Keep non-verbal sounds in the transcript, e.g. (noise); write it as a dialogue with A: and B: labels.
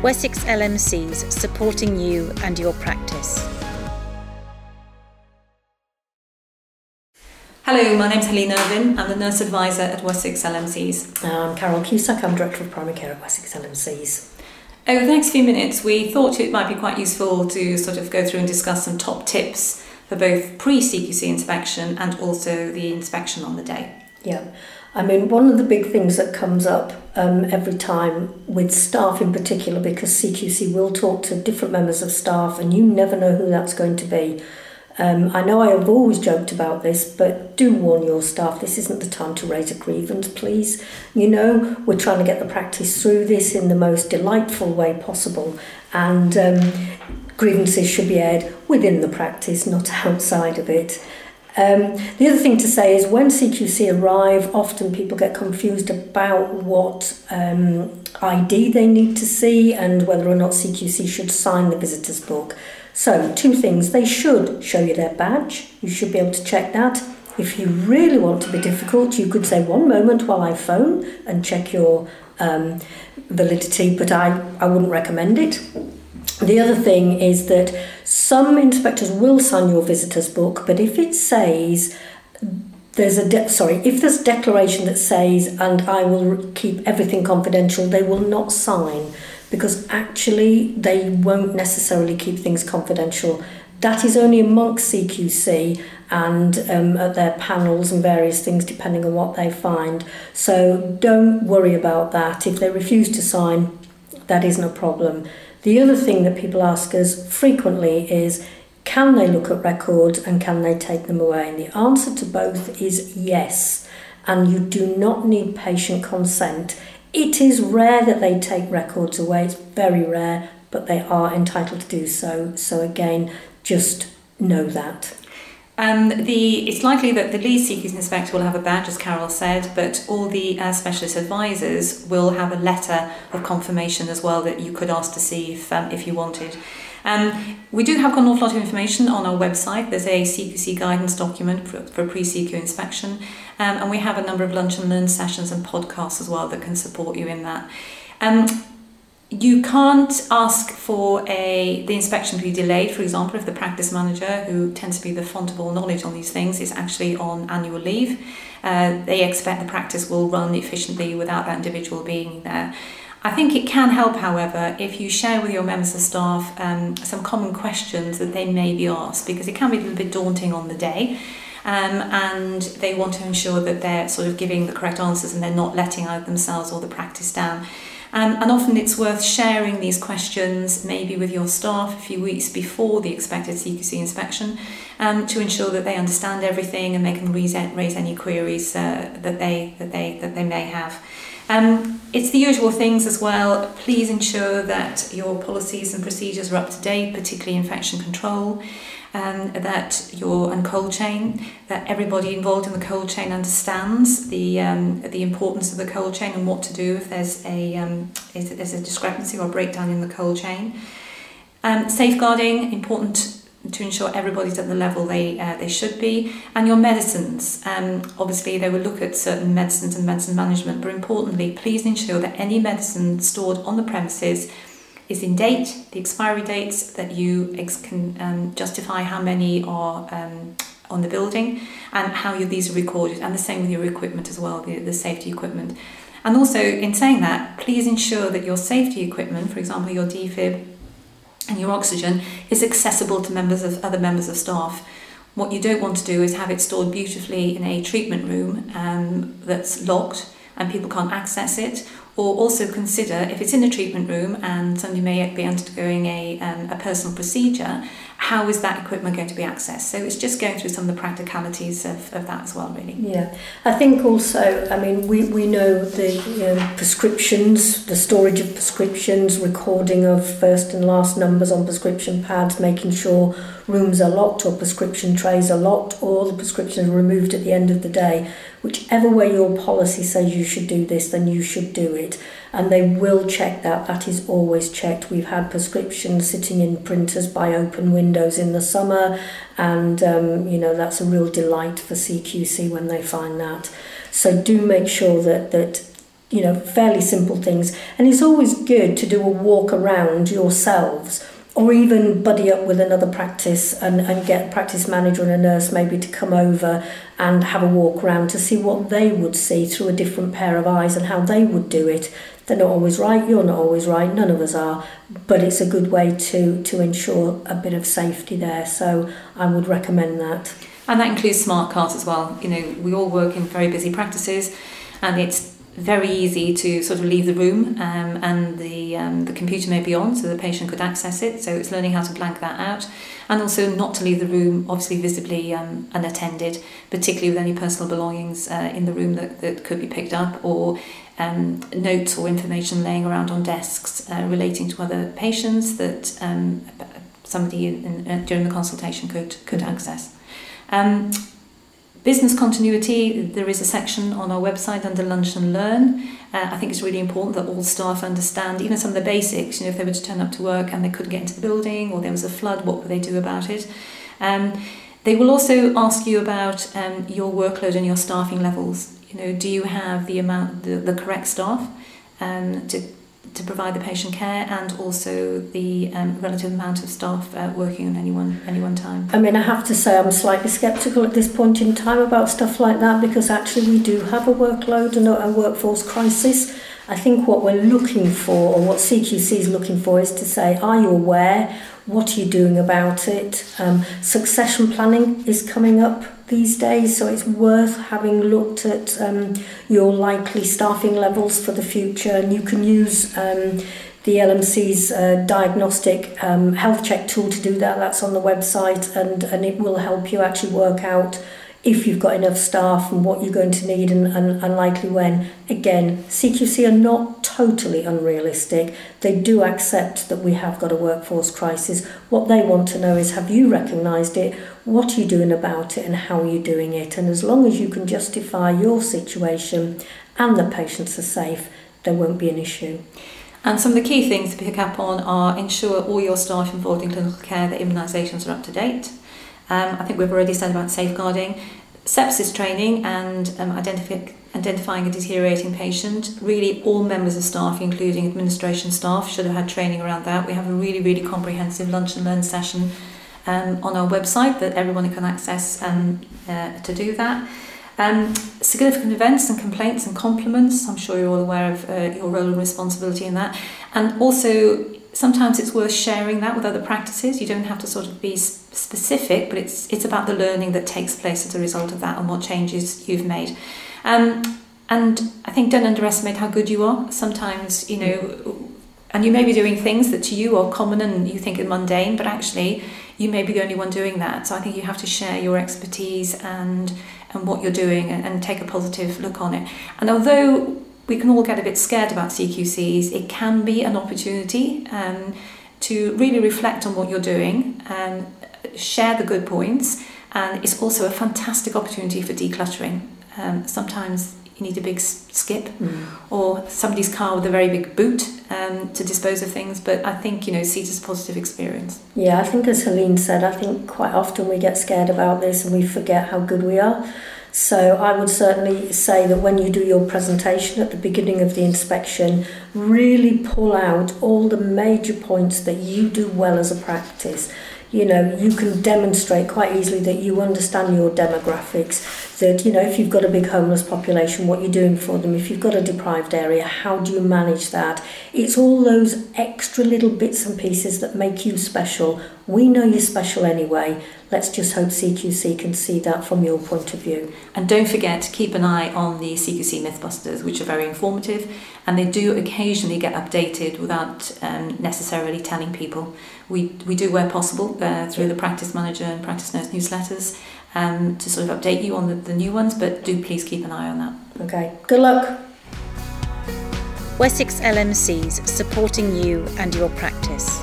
A: Wessex LMCs supporting you and your practice.
B: Hello, my name's Helene Irvin. I'm the nurse advisor at Wessex LMCs.
C: I'm Carol Cusack, I'm Director of Primary Care at Wessex LMCs.
B: Over the next few minutes, we thought it might be quite useful to sort of go through and discuss some top tips for both pre CQC inspection and also the inspection on the day.
C: Yeah, I mean, one of the big things that comes up um, every time with staff in particular, because CQC will talk to different members of staff and you never know who that's going to be. Um, I know I have always joked about this, but do warn your staff this isn't the time to raise a grievance, please. You know, we're trying to get the practice through this in the most delightful way possible, and um, grievances should be aired within the practice, not (laughs) outside of it. Um, the other thing to say is when CQC arrive, often people get confused about what um, ID they need to see and whether or not CQC should sign the visitor's book. So, two things. They should show you their badge. You should be able to check that. If you really want to be difficult, you could say one moment while I phone and check your um, validity, but I, I wouldn't recommend it. The other thing is that some inspectors will sign your visitor's book, but if it says there's a de- sorry, if there's a declaration that says and I will keep everything confidential, they will not sign because actually they won't necessarily keep things confidential. That is only amongst CQC and um, at their panels and various things depending on what they find. So don't worry about that. If they refuse to sign, that isn't a problem. The other thing that people ask us frequently is can they look at records and can they take them away? And the answer to both is yes. And you do not need patient consent it is rare that they take records away, it's very rare, but they are entitled to do so. So, again, just know that.
B: Um, the, it's likely that the lead CQC inspector will have a badge, as Carol said, but all the uh, specialist advisors will have a letter of confirmation as well that you could ask to see if, um, if you wanted. Um, we do have an awful lot of information on our website. There's a CQC guidance document for, for pre-CQ inspection, um, and we have a number of lunch and learn sessions and podcasts as well that can support you in that. Um, you can't ask for a the inspection to be delayed, for example, if the practice manager, who tends to be the font of all knowledge on these things, is actually on annual leave. Uh, they expect the practice will run efficiently without that individual being there. I think it can help, however, if you share with your members of staff um, some common questions that they may be asked, because it can be a little bit daunting on the day. Um, and they want to ensure that they're sort of giving the correct answers and they're not letting themselves or the practice down. Um, and often it's worth sharing these questions maybe with your staff a few weeks before the expected CQC inspection um, to ensure that they understand everything and they can raise, any queries uh, that, they, that, they, that they may have. Um, it's the usual things as well. Please ensure that your policies and procedures are up to date, particularly infection control, um, that your and cold chain, that everybody involved in the cold chain understands the um, the importance of the cold chain and what to do if there's a um, if there's a discrepancy or breakdown in the cold chain. Um, safeguarding important to ensure everybody's at the level they uh, they should be. And your medicines, um, obviously they will look at certain medicines and medicine management, but importantly, please ensure that any medicine stored on the premises is in date, the expiry dates that you ex- can um, justify how many are um, on the building and how you, these are recorded, and the same with your equipment as well, the, the safety equipment. And also, in saying that, please ensure that your safety equipment, for example, your defib, and your oxygen is accessible to members of other members of staff. What you don't want to do is have it stored beautifully in a treatment room um, that's locked and people can't access it. Or also consider if it's in a treatment room and somebody may be undergoing a, um, a personal procedure, how is that equipment going to be accessed? So it's just going through some of the practicalities of, of that as well, really.
C: Yeah, I think also, I mean, we, we know the you know, prescriptions, the storage of prescriptions, recording of first and last numbers on prescription pads, making sure rooms are locked or prescription trays are locked or the prescriptions are removed at the end of the day. Whichever way your policy says you should do this, then you should do it. And they will check that. That is always checked. We've had prescriptions sitting in printers by open windows in the summer, and um, you know that's a real delight for CQC when they find that. So do make sure that that you know, fairly simple things. And it's always good to do a walk around yourselves or even buddy up with another practice and, and get a practice manager and a nurse maybe to come over and have a walk around to see what they would see through a different pair of eyes and how they would do it. They're not always right, you're not always right, none of us are, but it's a good way to, to ensure a bit of safety there. So I would recommend that.
B: And that includes smart cards as well. You know, we all work in very busy practices and it's very easy to sort of leave the room um, and the, um, the computer may be on so the patient could access it. So it's learning how to blank that out and also not to leave the room obviously visibly um, unattended, particularly with any personal belongings uh, in the room that, that could be picked up or um, notes or information laying around on desks uh, relating to other patients that um, somebody in, in, uh, during the consultation could, could access. Business continuity, there is a section on our website under Lunch and Learn. Uh, I think it's really important that all staff understand even some of the basics. You know, if they were to turn up to work and they couldn't get into the building or there was a flood, what would they do about it? Um, they will also ask you about um, your workload and your staffing levels. You know, do you have the amount, the, the correct staff um, to to provide the patient care and also the um, relative amount of staff uh, working on any one, any one time.
C: I mean, I have to say I'm slightly sceptical at this point in time about stuff like that because actually we do have a workload and a workforce crisis. I think what we're looking for, or what CQC is looking for, is to say, are you aware? What are you doing about it? Um, succession planning is coming up these days, so it's worth having looked at um, your likely staffing levels for the future, and you can use um, the LMC's uh, diagnostic um, health check tool to do that. That's on the website, and, and it will help you actually work out if you've got enough staff and what you're going to need and, and, and likely when. Again, CQC are not totally unrealistic. They do accept that we have got a workforce crisis. What they want to know is have you recognised it? What are you doing about it and how are you doing it? And as long as you can justify your situation and the patients are safe, there won't be an issue.
B: And some of the key things to pick up on are ensure all your staff involved in clinical care that immunisations are up to date. Um, I think we've already said about safeguarding sepsis training and um, identify, identifying a deteriorating patient. Really, all members of staff, including administration staff, should have had training around that. We have a really, really comprehensive lunch and learn session um, on our website that everyone can access um, uh, to do that. Um, significant events and complaints and compliments, I'm sure you're all aware of uh, your role and responsibility in that. And also, sometimes it's worth sharing that with other practices. You don't have to sort of be specific, but it's it's about the learning that takes place as a result of that and what changes you've made. Um, and I think don't underestimate how good you are. Sometimes, you know, and you may be doing things that to you are common and you think are mundane, but actually you may be the only one doing that. So I think you have to share your expertise and and what you're doing and, and take a positive look on it. And although we can all get a bit scared about CQCs, it can be an opportunity um, to really reflect on what you're doing and share the good points. And it's also a fantastic opportunity for decluttering. Um, sometimes you need a big skip mm. or somebody's car with a very big boot um, to dispose of things. But I think, you know, see it as a positive experience.
C: Yeah, I think as Helene said, I think quite often we get scared about this and we forget how good we are. So I would certainly say that when you do your presentation at the beginning of the inspection, really pull out all the major points that you do well as a practice. You know, you can demonstrate quite easily that you understand your demographics, that, you know, if you've got a big homeless population, what you're doing for them, if you've got a deprived area, how do you manage that? It's all those extra little bits and pieces that make you special. We know you're special anyway. Let's just hope CQC can see that from your point of view.
B: And don't forget to keep an eye on the CQC Mythbusters, which are very informative, and they do occasionally get updated without um, necessarily telling people. We, we do where possible uh, through the practice manager and practice nurse newsletters um, to sort of update you on the, the new ones, but do please keep an eye on that.
C: Okay, good luck.
A: Wessex LMCs supporting you and your practice.